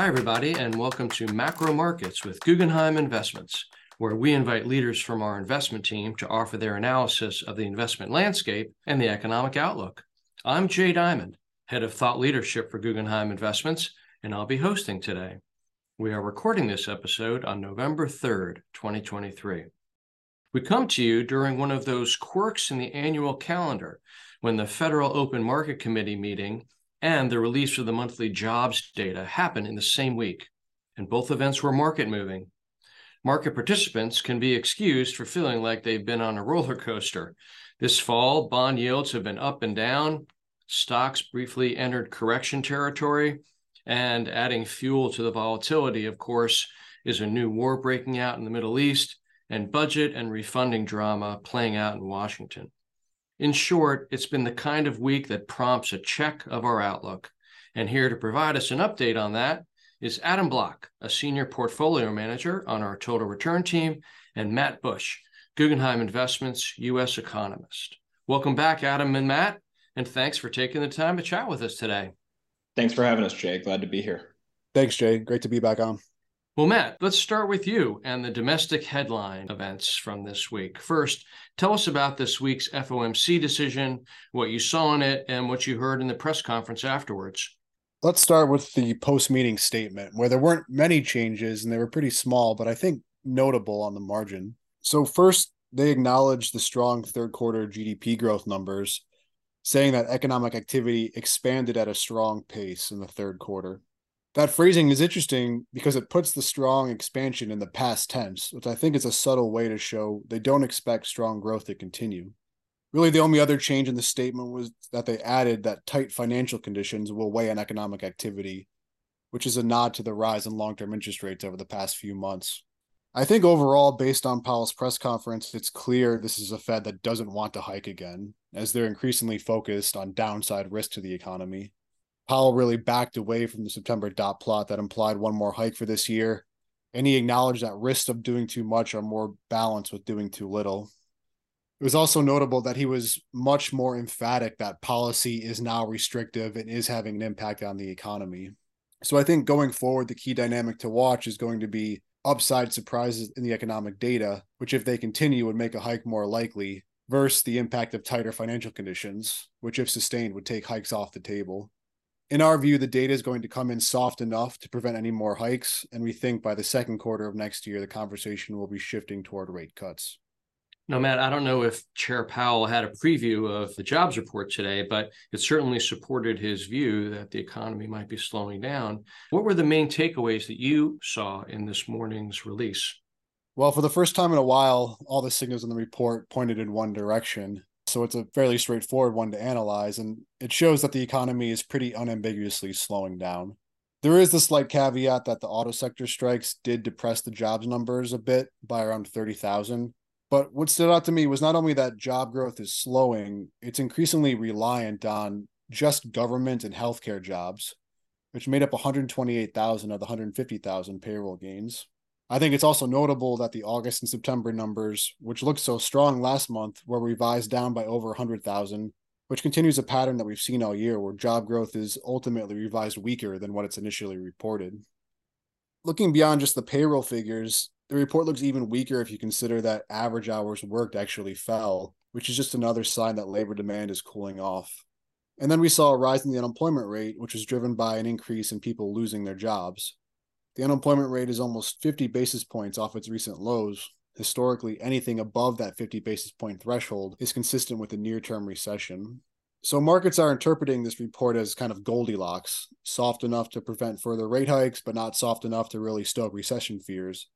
Hi, everybody, and welcome to Macro Markets with Guggenheim Investments, where we invite leaders from our investment team to offer their analysis of the investment landscape and the economic outlook. I'm Jay Diamond, head of thought leadership for Guggenheim Investments, and I'll be hosting today. We are recording this episode on November 3rd, 2023. We come to you during one of those quirks in the annual calendar when the Federal Open Market Committee meeting and the release of the monthly jobs data happened in the same week, and both events were market moving. Market participants can be excused for feeling like they've been on a roller coaster. This fall, bond yields have been up and down, stocks briefly entered correction territory, and adding fuel to the volatility, of course, is a new war breaking out in the Middle East and budget and refunding drama playing out in Washington. In short, it's been the kind of week that prompts a check of our outlook. And here to provide us an update on that is Adam Bloch, a senior portfolio manager on our total return team, and Matt Bush, Guggenheim Investments U.S. economist. Welcome back, Adam and Matt, and thanks for taking the time to chat with us today. Thanks for having us, Jay. Glad to be here. Thanks, Jay. Great to be back on. Well, Matt, let's start with you and the domestic headline events from this week. First, tell us about this week's FOMC decision, what you saw in it, and what you heard in the press conference afterwards. Let's start with the post meeting statement, where there weren't many changes and they were pretty small, but I think notable on the margin. So, first, they acknowledged the strong third quarter GDP growth numbers, saying that economic activity expanded at a strong pace in the third quarter that phrasing is interesting because it puts the strong expansion in the past tense, which I think is a subtle way to show they don't expect strong growth to continue. Really, the only other change in the statement was that they added that tight financial conditions will weigh on economic activity, which is a nod to the rise in long term interest rates over the past few months. I think overall, based on Powell's press conference, it's clear this is a Fed that doesn't want to hike again, as they're increasingly focused on downside risk to the economy. Powell really backed away from the September dot plot that implied one more hike for this year, and he acknowledged that risks of doing too much are more balanced with doing too little. It was also notable that he was much more emphatic that policy is now restrictive and is having an impact on the economy. So I think going forward, the key dynamic to watch is going to be upside surprises in the economic data, which, if they continue, would make a hike more likely, versus the impact of tighter financial conditions, which, if sustained, would take hikes off the table in our view, the data is going to come in soft enough to prevent any more hikes. And we think by the second quarter of next year, the conversation will be shifting toward rate cuts. Now, Matt, I don't know if Chair Powell had a preview of the jobs report today, but it certainly supported his view that the economy might be slowing down. What were the main takeaways that you saw in this morning's release? Well, for the first time in a while, all the signals in the report pointed in one direction. So it's a fairly straightforward one to analyze, and it shows that the economy is pretty unambiguously slowing down. There is the slight caveat that the auto sector strikes did depress the jobs numbers a bit by around 30,000. But what stood out to me was not only that job growth is slowing, it's increasingly reliant on just government and healthcare jobs, which made up 128,000 of the 150,000 payroll gains. I think it's also notable that the August and September numbers, which looked so strong last month, were revised down by over 100,000, which continues a pattern that we've seen all year where job growth is ultimately revised weaker than what it's initially reported. Looking beyond just the payroll figures, the report looks even weaker if you consider that average hours worked actually fell, which is just another sign that labor demand is cooling off. And then we saw a rise in the unemployment rate, which was driven by an increase in people losing their jobs. The unemployment rate is almost 50 basis points off its recent lows. Historically, anything above that 50 basis point threshold is consistent with a near term recession. So, markets are interpreting this report as kind of Goldilocks, soft enough to prevent further rate hikes, but not soft enough to really stoke recession fears.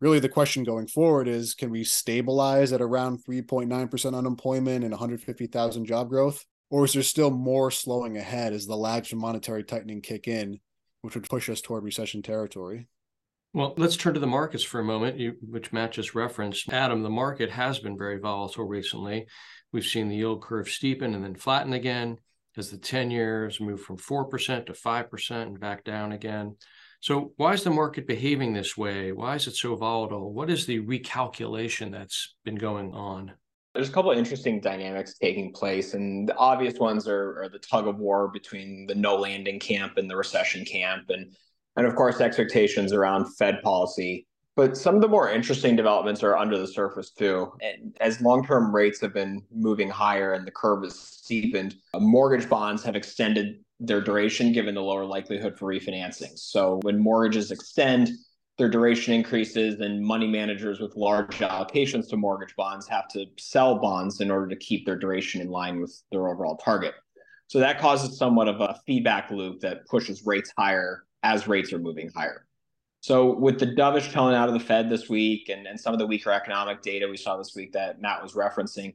Really, the question going forward is can we stabilize at around 3.9% unemployment and 150,000 job growth? Or is there still more slowing ahead as the lags from monetary tightening kick in which would push us toward recession territory. Well, let's turn to the markets for a moment, you, which Matt just referenced. Adam, the market has been very volatile recently. We've seen the yield curve steepen and then flatten again as the 10 years move from 4% to 5% and back down again. So, why is the market behaving this way? Why is it so volatile? What is the recalculation that's been going on? There's a couple of interesting dynamics taking place, and the obvious ones are, are the tug of war between the no landing camp and the recession camp. And and of course, expectations around Fed policy. But some of the more interesting developments are under the surface too. And as long-term rates have been moving higher and the curve has steepened, mortgage bonds have extended their duration given the lower likelihood for refinancing. So when mortgages extend, their duration increases, and money managers with large allocations to mortgage bonds have to sell bonds in order to keep their duration in line with their overall target. So that causes somewhat of a feedback loop that pushes rates higher as rates are moving higher. So with the dovish tone out of the Fed this week and, and some of the weaker economic data we saw this week that Matt was referencing,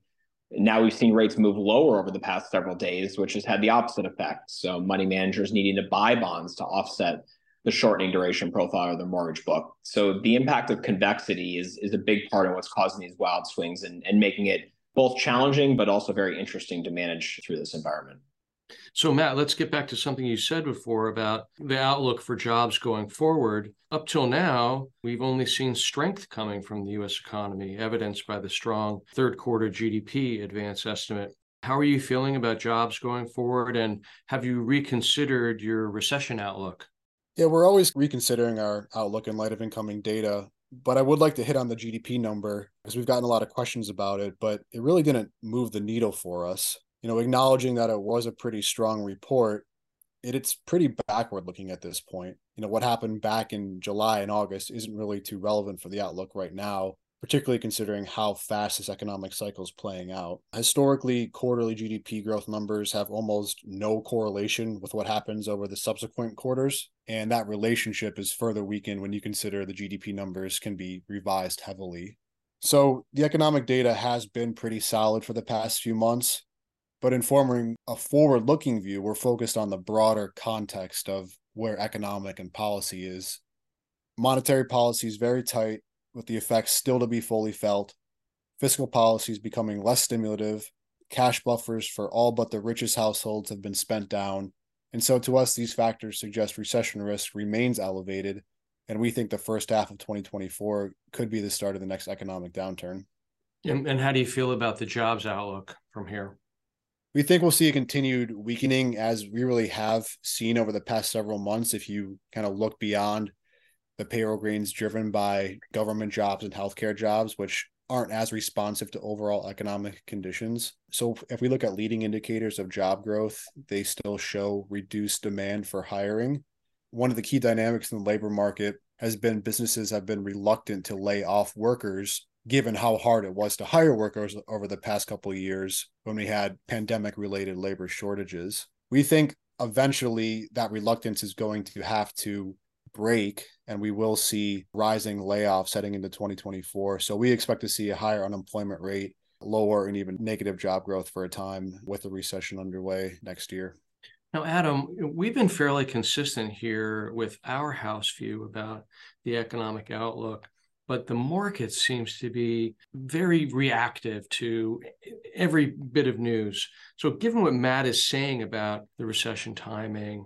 now we've seen rates move lower over the past several days, which has had the opposite effect. So money managers needing to buy bonds to offset the shortening duration profile of their mortgage book. So the impact of convexity is is a big part of what's causing these wild swings and, and making it both challenging but also very interesting to manage through this environment. So, Matt, let's get back to something you said before about the outlook for jobs going forward. Up till now, we've only seen strength coming from the U.S. economy, evidenced by the strong third quarter GDP advance estimate. How are you feeling about jobs going forward? And have you reconsidered your recession outlook? Yeah, we're always reconsidering our outlook in light of incoming data. But I would like to hit on the GDP number because we've gotten a lot of questions about it, but it really didn't move the needle for us you know, acknowledging that it was a pretty strong report, it, it's pretty backward looking at this point. You know, what happened back in July and August isn't really too relevant for the outlook right now, particularly considering how fast this economic cycle is playing out. Historically, quarterly GDP growth numbers have almost no correlation with what happens over the subsequent quarters. And that relationship is further weakened when you consider the GDP numbers can be revised heavily. So the economic data has been pretty solid for the past few months. But in forming a forward looking view, we're focused on the broader context of where economic and policy is. Monetary policy is very tight, with the effects still to be fully felt. Fiscal policies becoming less stimulative. Cash buffers for all but the richest households have been spent down. And so, to us, these factors suggest recession risk remains elevated. And we think the first half of 2024 could be the start of the next economic downturn. And, and how do you feel about the jobs outlook from here? we think we'll see a continued weakening as we really have seen over the past several months. If you kind of look beyond the payroll gains driven by government jobs and healthcare jobs, which aren't as responsive to overall economic conditions. So if we look at leading indicators of job growth, they still show reduced demand for hiring. One of the key dynamics in the labor market has been businesses have been reluctant to lay off workers given how hard it was to hire workers over the past couple of years when we had pandemic related labor shortages. We think eventually that reluctance is going to have to break and we will see rising layoffs heading into 2024. So we expect to see a higher unemployment rate, lower and even negative job growth for a time with the recession underway next year. Now, Adam, we've been fairly consistent here with our house view about the economic outlook but the market seems to be very reactive to every bit of news. So, given what Matt is saying about the recession timing,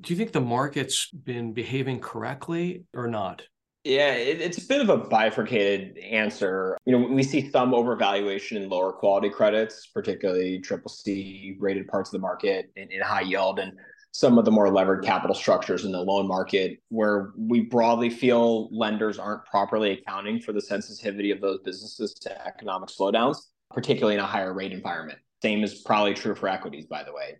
do you think the market's been behaving correctly or not? Yeah, it, it's a bit of a bifurcated answer. You know, we see some overvaluation in lower quality credits, particularly triple C rated parts of the market in, in high yield. And some of the more levered capital structures in the loan market where we broadly feel lenders aren't properly accounting for the sensitivity of those businesses to economic slowdowns, particularly in a higher rate environment. Same is probably true for equities, by the way.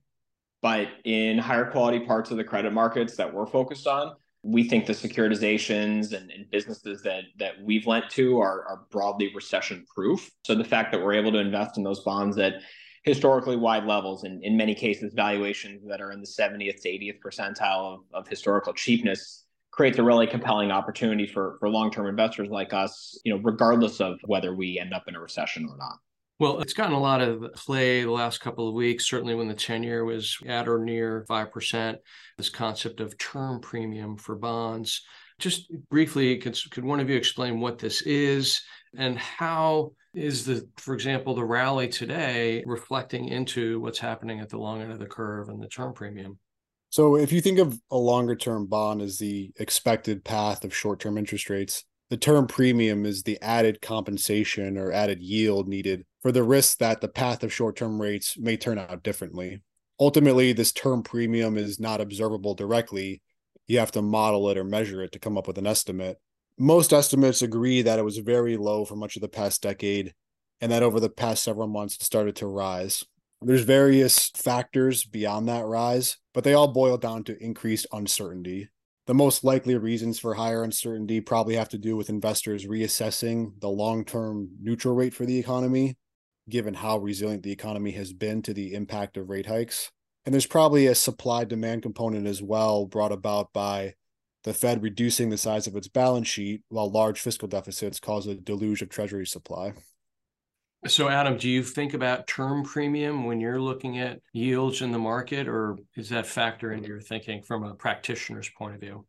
But in higher quality parts of the credit markets that we're focused on, we think the securitizations and, and businesses that that we've lent to are, are broadly recession proof. So the fact that we're able to invest in those bonds at historically wide levels and in many cases valuations that are in the 70th to 80th percentile of, of historical cheapness creates a really compelling opportunity for for long-term investors like us you know regardless of whether we end up in a recession or not well, it's gotten a lot of play the last couple of weeks, certainly when the 10 year was at or near 5%. This concept of term premium for bonds. Just briefly, could, could one of you explain what this is and how is the for example the rally today reflecting into what's happening at the long end of the curve and the term premium so if you think of a longer term bond as the expected path of short term interest rates the term premium is the added compensation or added yield needed for the risk that the path of short term rates may turn out differently ultimately this term premium is not observable directly you have to model it or measure it to come up with an estimate. Most estimates agree that it was very low for much of the past decade and that over the past several months it started to rise. There's various factors beyond that rise, but they all boil down to increased uncertainty. The most likely reasons for higher uncertainty probably have to do with investors reassessing the long term neutral rate for the economy, given how resilient the economy has been to the impact of rate hikes. And there's probably a supply demand component as well brought about by the Fed reducing the size of its balance sheet while large fiscal deficits cause a deluge of treasury supply. So, Adam, do you think about term premium when you're looking at yields in the market, or is that factor into your thinking from a practitioner's point of view?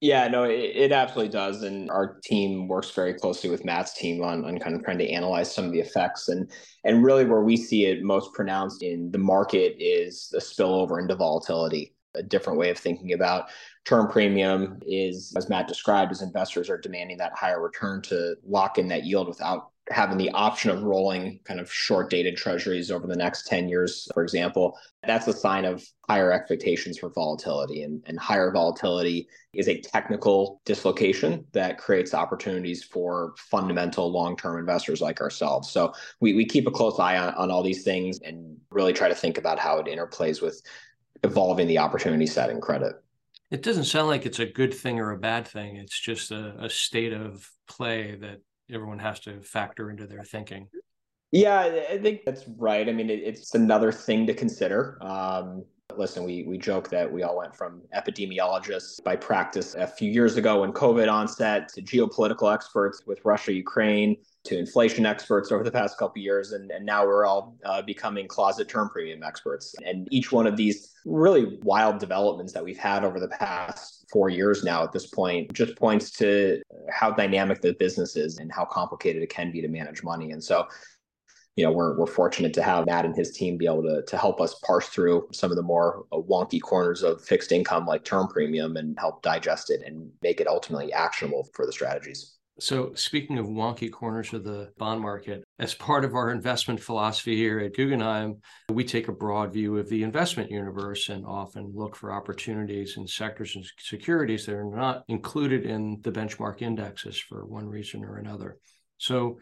Yeah, no, it, it, absolutely does. And our team works very closely with Matt's team on, on kind of trying to analyze some of the effects. And and really where we see it most pronounced in the market is the spillover into volatility. A different way of thinking about term premium is, as Matt described, as investors are demanding that higher return to lock in that yield without having the option of rolling kind of short dated treasuries over the next 10 years, for example, that's a sign of higher expectations for volatility. And, and higher volatility is a technical dislocation that creates opportunities for fundamental long term investors like ourselves. So we, we keep a close eye on, on all these things and really try to think about how it interplays with evolving the opportunity set in credit. It doesn't sound like it's a good thing or a bad thing. It's just a, a state of play that everyone has to factor into their thinking. Yeah, I think that's right. I mean, it, it's another thing to consider. Um, listen, we we joke that we all went from epidemiologists by practice a few years ago when COVID onset to geopolitical experts with Russia, Ukraine, to inflation experts over the past couple years, and, and now we're all uh, becoming closet term premium experts. And each one of these really wild developments that we've had over the past four years now at this point just points to how dynamic the business is and how complicated it can be to manage money. And so you know, we're, we're fortunate to have Matt and his team be able to, to help us parse through some of the more uh, wonky corners of fixed income like term premium and help digest it and make it ultimately actionable for the strategies. So, speaking of wonky corners of the bond market, as part of our investment philosophy here at Guggenheim, we take a broad view of the investment universe and often look for opportunities in sectors and securities that are not included in the benchmark indexes for one reason or another. So,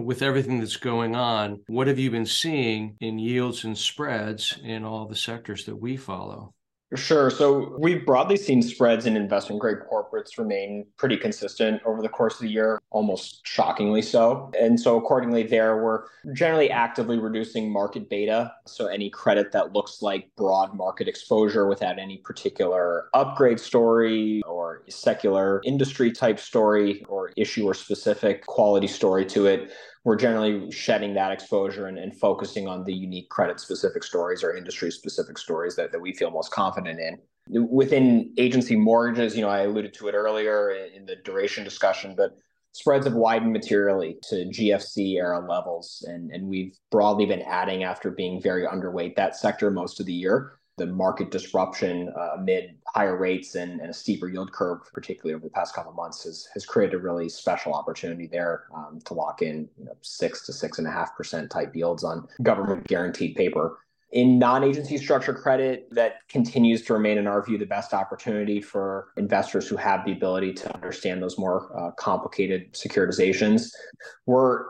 with everything that's going on, what have you been seeing in yields and spreads in all the sectors that we follow? Sure. So we've broadly seen spreads in investment grade corporates remain pretty consistent over the course of the year, almost shockingly so. And so accordingly, there we're generally actively reducing market beta. So any credit that looks like broad market exposure without any particular upgrade story or secular industry type story or issuer specific quality story to it we're generally shedding that exposure and, and focusing on the unique credit specific stories or industry specific stories that, that we feel most confident in. Within agency mortgages, you know, I alluded to it earlier in the duration discussion, but spreads have widened materially to GFC era levels. And, and we've broadly been adding after being very underweight that sector most of the year the market disruption uh, amid higher rates and, and, a steeper yield curve, particularly over the past couple of months, has, has created a really special opportunity there um, to lock in you know, six to six and a half percent type yields on government guaranteed paper. In non agency structured credit, that continues to remain, in our view, the best opportunity for investors who have the ability to understand those more uh, complicated securitizations. We're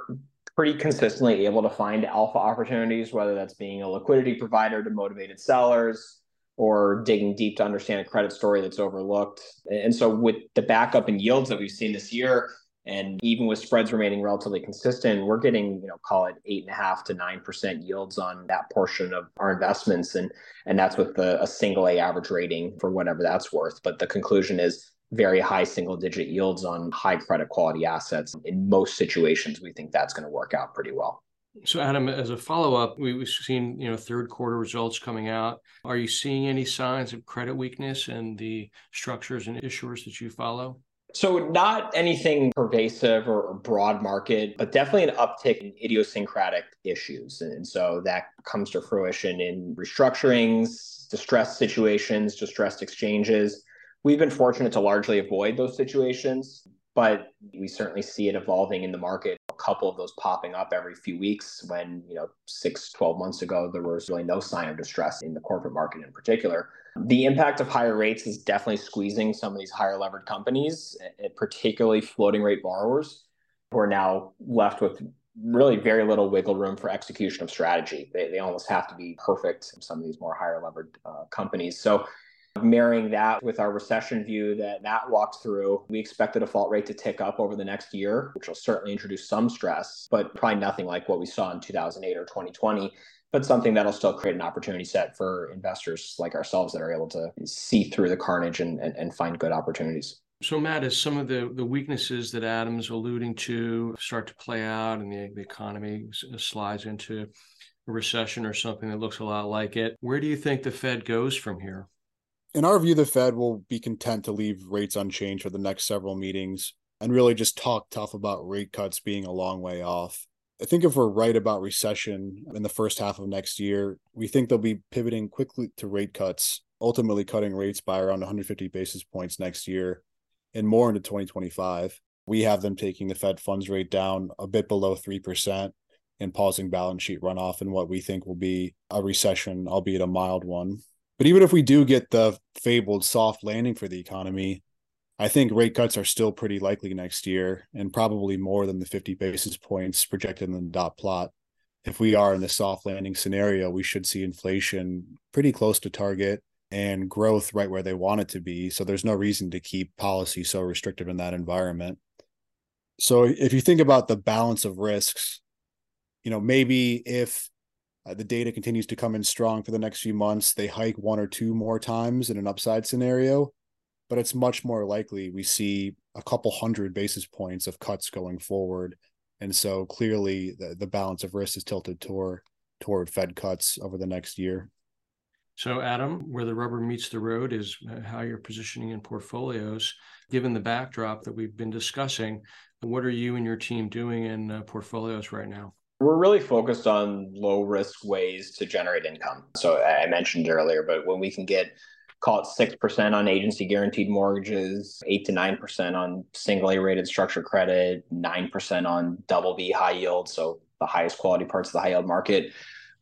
pretty consistently able to find alpha opportunities, whether that's being a liquidity provider to motivated sellers or digging deep to understand a credit story that's overlooked. And so, with the backup in yields that we've seen this year, and even with spreads remaining relatively consistent, we're getting, you know, call it eight and a half to nine percent yields on that portion of our investments, and and that's with the, a single A average rating for whatever that's worth. But the conclusion is very high single digit yields on high credit quality assets. In most situations, we think that's going to work out pretty well. So, Adam, as a follow up, we, have seen you know third quarter results coming out. Are you seeing any signs of credit weakness in the structures and issuers that you follow? So, not anything pervasive or broad market, but definitely an uptick in idiosyncratic issues. And so that comes to fruition in restructurings, distressed situations, distressed exchanges. We've been fortunate to largely avoid those situations, but we certainly see it evolving in the market. a couple of those popping up every few weeks when, you know, six, 12 months ago, there was really no sign of distress in the corporate market in particular. The impact of higher rates is definitely squeezing some of these higher levered companies, eh, particularly floating rate borrowers who are now left with really very little wiggle room for execution of strategy. They, they almost have to be perfect, some of these more higher levered uh, companies. So marrying that with our recession view that Matt walked through, we expect the default rate to tick up over the next year, which will certainly introduce some stress, but probably nothing like what we saw in 2008 or 2020 but something that'll still create an opportunity set for investors like ourselves that are able to see through the carnage and, and, and find good opportunities. So, Matt, as some of the, the weaknesses that Adam's alluding to start to play out and the, the economy slides into a recession or something that looks a lot like it, where do you think the Fed goes from here? In our view, the Fed will be content to leave rates unchanged for the next several meetings and really just talk tough about rate cuts being a long way off. I think if we're right about recession in the first half of next year, we think they'll be pivoting quickly to rate cuts, ultimately cutting rates by around 150 basis points next year and more into 2025. We have them taking the Fed funds rate down a bit below 3% and pausing balance sheet runoff in what we think will be a recession, albeit a mild one. But even if we do get the fabled soft landing for the economy, I think rate cuts are still pretty likely next year and probably more than the 50 basis points projected in the dot plot. If we are in the soft landing scenario, we should see inflation pretty close to target and growth right where they want it to be. So there's no reason to keep policy so restrictive in that environment. So if you think about the balance of risks, you know, maybe if uh, the data continues to come in strong for the next few months, they hike one or two more times in an upside scenario, but it's much more likely we see a couple hundred basis points of cuts going forward. And so clearly the, the balance of risk is tilted toward toward Fed cuts over the next year. So, Adam, where the rubber meets the road is uh, how you're positioning in portfolios. Given the backdrop that we've been discussing, what are you and your team doing in uh, portfolios right now? We're really focused on low risk ways to generate income. So, I mentioned earlier, but when we can get call it 6% on agency guaranteed mortgages, 8 to 9% on single A rated structured credit, 9% on double B high yield. So the highest quality parts of the high yield market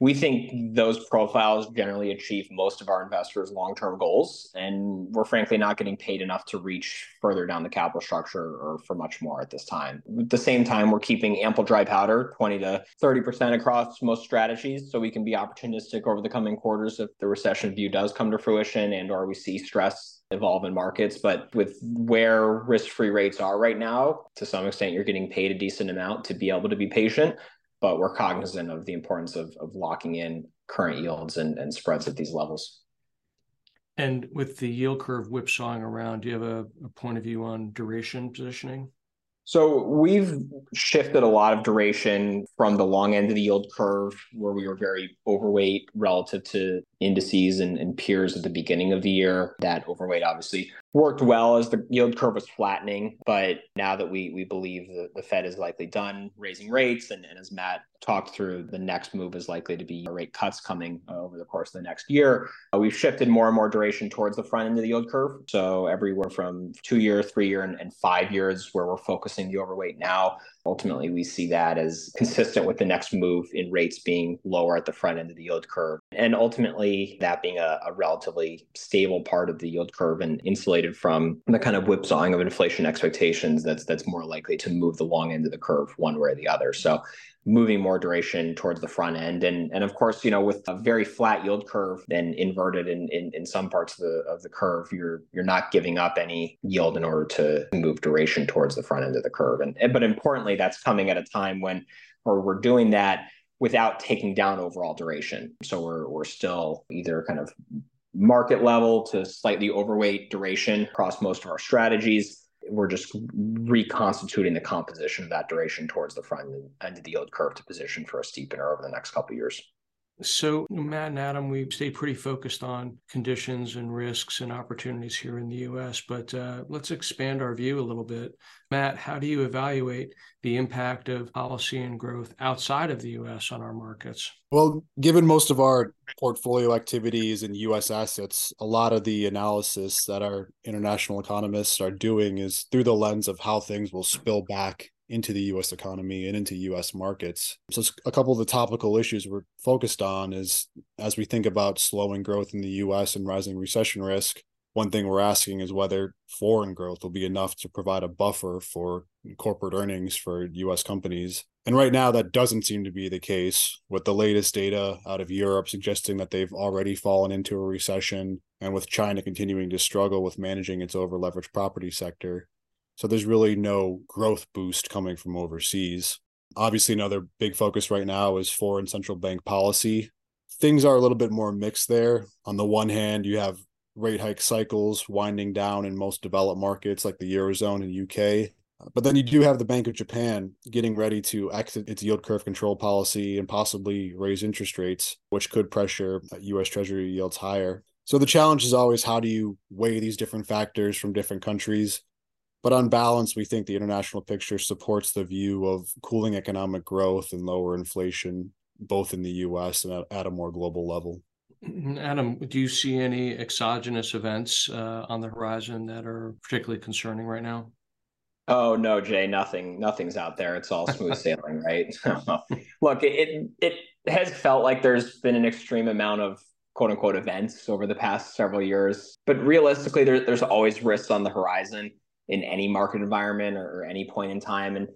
we think those profiles generally achieve most of our investors' long term goals. And we're frankly not getting paid enough to reach further down the capital structure or for much more at this time. At the same time, we're keeping ample dry powder, 20 to 30% across most strategies, so we can be opportunistic over the coming quarters if the recession view does come to fruition and or we see stress evolve in markets. But with where risk free rates are right now, to some extent, you're getting paid a decent amount to be able to be patient but we're cognizant of the importance of, of locking in current yields and, and spreads at these levels. And with the yield curve whipsawing around, do you have a, a point of view on duration positioning? So we've shifted a lot of duration from the long end of the yield curve, where we were very overweight relative to indices and, and peers at the beginning of the year. That overweight obviously worked well as the yield curve was flattening. But now that we we believe the, the Fed is likely done raising rates, and, and as Matt talked through, the next move is likely to be rate cuts coming uh, over the course of the next year. Uh, we've shifted more and more duration towards the front end of the yield curve. So everywhere from two year, three year, and, and five years, where we're focusing the overweight now. Ultimately, we see that as consistent with the next move in rates being lower at the front end of the yield curve. And ultimately, that being a, a relatively stable part of the yield curve and insulated from the kind of whipsawing of inflation expectations that's that's more likely to move the long end of the curve one way or the other. So moving more duration towards the front end. And, and of course, you know, with a very flat yield curve and inverted in, in, in some parts of the, of the curve, you're, you're not giving up any yield in order to move duration towards the front end of the curve. And, but importantly, that's coming at a time when, or we're doing that without taking down overall duration. So we're, we're still either kind of market level to slightly overweight duration across most of our strategies we're just reconstituting the composition of that duration towards the front end of the yield curve to position for a steepener over the next couple of years. So, Matt and Adam, we stay pretty focused on conditions and risks and opportunities here in the US, but uh, let's expand our view a little bit. Matt, how do you evaluate the impact of policy and growth outside of the US on our markets? Well, given most of our portfolio activities in US assets, a lot of the analysis that our international economists are doing is through the lens of how things will spill back into the US economy and into US markets. So a couple of the topical issues we're focused on is as we think about slowing growth in the US and rising recession risk, one thing we're asking is whether foreign growth will be enough to provide a buffer for corporate earnings for US companies. And right now, that doesn't seem to be the case, with the latest data out of Europe suggesting that they've already fallen into a recession, and with China continuing to struggle with managing its over leveraged property sector. So there's really no growth boost coming from overseas. Obviously, another big focus right now is foreign central bank policy. Things are a little bit more mixed there. On the one hand, you have rate hike cycles winding down in most developed markets like the Eurozone and UK. But then you do have the Bank of Japan getting ready to exit its yield curve control policy and possibly raise interest rates, which could pressure US Treasury yields higher. So the challenge is always how do you weigh these different factors from different countries? But on balance, we think the international picture supports the view of cooling economic growth and lower inflation, both in the US and at a more global level. Mm-hmm. Adam, do you see any exogenous events uh, on the horizon that are particularly concerning right now? Oh no, Jay, nothing, nothing's out there. It's all smooth sailing, right? Look, it it has felt like there's been an extreme amount of quote unquote events over the past several years, but realistically, there, there's always risks on the horizon in any market environment or, or any point in time, and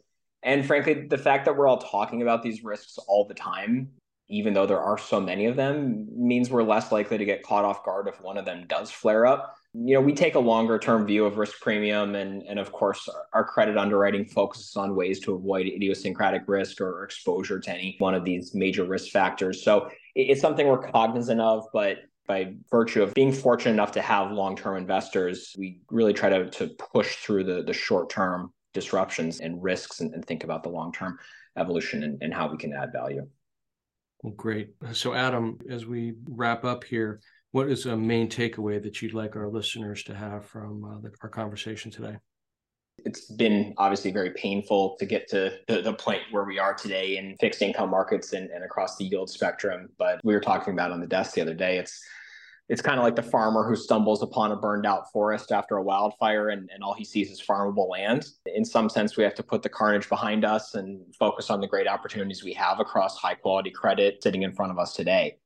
and frankly, the fact that we're all talking about these risks all the time even though there are so many of them, means we're less likely to get caught off guard if one of them does flare up. You know, we take a longer term view of risk premium, and, and of course, our credit underwriting focuses on ways to avoid idiosyncratic risk or exposure to any one of these major risk factors. So it's something we're cognizant of, but by virtue of being fortunate enough to have long term investors, we really try to, to push through the, the short term disruptions and risks and, and think about the long term evolution and, and how we can add value. Well, great. So, Adam, as we wrap up here, what is a main takeaway that you'd like our listeners to have from uh, the, our conversation today? It's been obviously very painful to get to the, the, point where we are today in fixed income markets and, and across the yield spectrum. But we were talking about on the desk the other day, it's it's kind of like the farmer who stumbles upon a burned out forest after a wildfire and, and all he sees is farmable land. In some sense, we have to put the carnage behind us and focus on the great opportunities we have across high quality credit sitting in front of us today.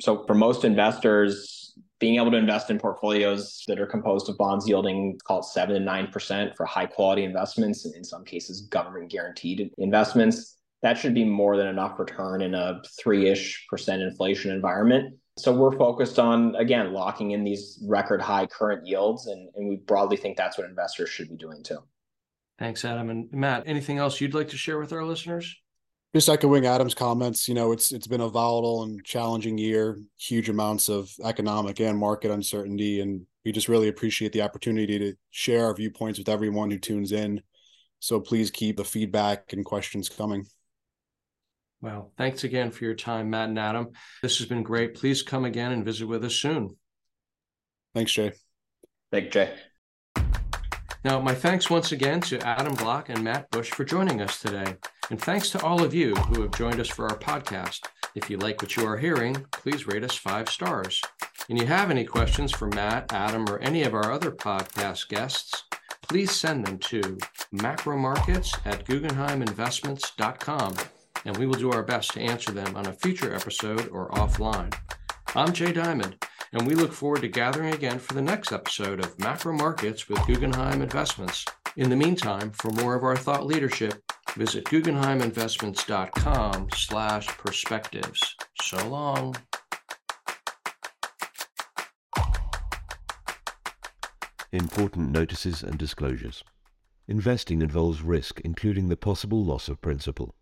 So, for most investors, being able to invest in portfolios that are composed of bonds yielding call it seven and nine percent for high quality investments, and in some cases government guaranteed investments, that should be more than enough return in a three-ish percent inflation environment so we're focused on, again, locking in these record high current yields. And, and we broadly think that's what investors should be doing too. Thanks, Adam. And Matt, anything else you'd like to share with our listeners? Just echoing Adam's comments, you know, it's it's been a volatile and challenging year, huge amounts of economic and market uncertainty. And we just really appreciate the opportunity to share our viewpoints with everyone who tunes in. So please keep the feedback and questions coming. Well, thanks again for your time, Matt and Adam. This has been great. Please come again and visit with us soon. Thanks, Jay. Thank you, Jay. Now, my thanks once again to Adam Bloch and Matt Bush for joining us today. And thanks to all of you who have joined us for our podcast. If you like what you are hearing, please rate us five stars. And you have any questions for Matt, Adam, or any of our other podcast guests, please send them to macromarkets at guggenheiminvestments.com and we will do our best to answer them on a future episode or offline. I'm Jay Diamond, and we look forward to gathering again for the next episode of Macro Markets with Guggenheim Investments. In the meantime, for more of our thought leadership, visit guggenheiminvestments.com slash perspectives. So long. Important notices and disclosures. Investing involves risk, including the possible loss of principal.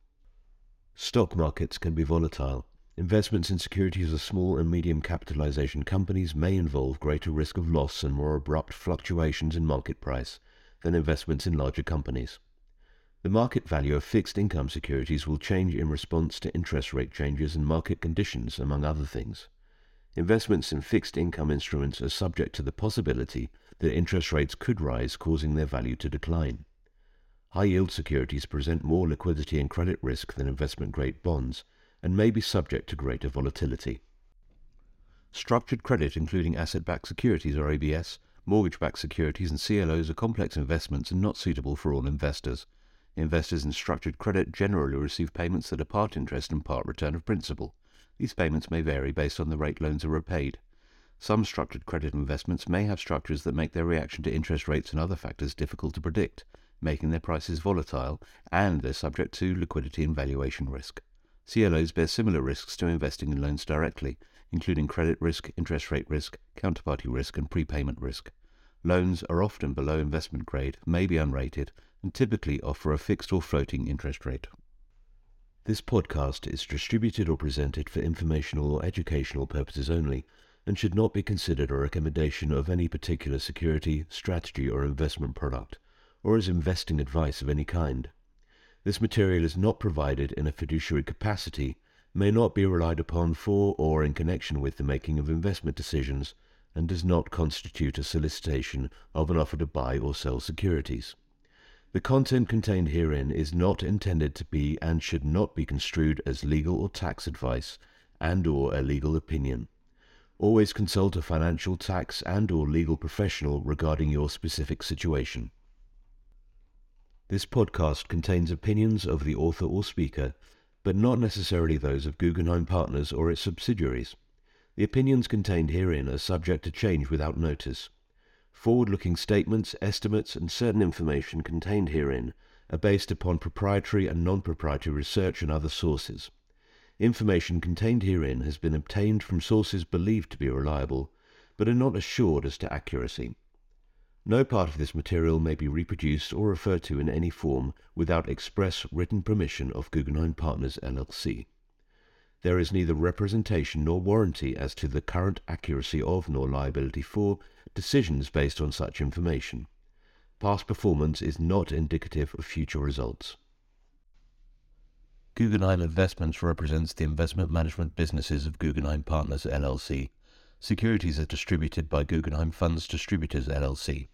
Stock markets can be volatile. Investments in securities of small and medium capitalization companies may involve greater risk of loss and more abrupt fluctuations in market price than investments in larger companies. The market value of fixed income securities will change in response to interest rate changes and market conditions, among other things. Investments in fixed income instruments are subject to the possibility that interest rates could rise, causing their value to decline. High yield securities present more liquidity and credit risk than investment grade bonds and may be subject to greater volatility. Structured credit, including asset backed securities or ABS, mortgage backed securities, and CLOs, are complex investments and not suitable for all investors. Investors in structured credit generally receive payments that are part interest and part return of principal. These payments may vary based on the rate loans are repaid. Some structured credit investments may have structures that make their reaction to interest rates and other factors difficult to predict, making their prices volatile, and they're subject to liquidity and valuation risk. CLOs bear similar risks to investing in loans directly, including credit risk, interest rate risk, counterparty risk, and prepayment risk. Loans are often below investment grade, may be unrated, and typically offer a fixed or floating interest rate. This podcast is distributed or presented for informational or educational purposes only and should not be considered a recommendation of any particular security, strategy, or investment product, or as investing advice of any kind. This material is not provided in a fiduciary capacity, may not be relied upon for or in connection with the making of investment decisions, and does not constitute a solicitation of an offer to buy or sell securities. The content contained herein is not intended to be and should not be construed as legal or tax advice and or a legal opinion. Always consult a financial, tax and or legal professional regarding your specific situation. This podcast contains opinions of the author or speaker, but not necessarily those of Guggenheim Partners or its subsidiaries. The opinions contained herein are subject to change without notice. Forward-looking statements, estimates, and certain information contained herein are based upon proprietary and non-proprietary research and other sources. Information contained herein has been obtained from sources believed to be reliable, but are not assured as to accuracy. No part of this material may be reproduced or referred to in any form without express written permission of Guggenheim Partners LLC. There is neither representation nor warranty as to the current accuracy of nor liability for decisions based on such information. Past performance is not indicative of future results. Guggenheim Investments represents the investment management businesses of Guggenheim Partners LLC. Securities are distributed by Guggenheim Funds Distributors LLC.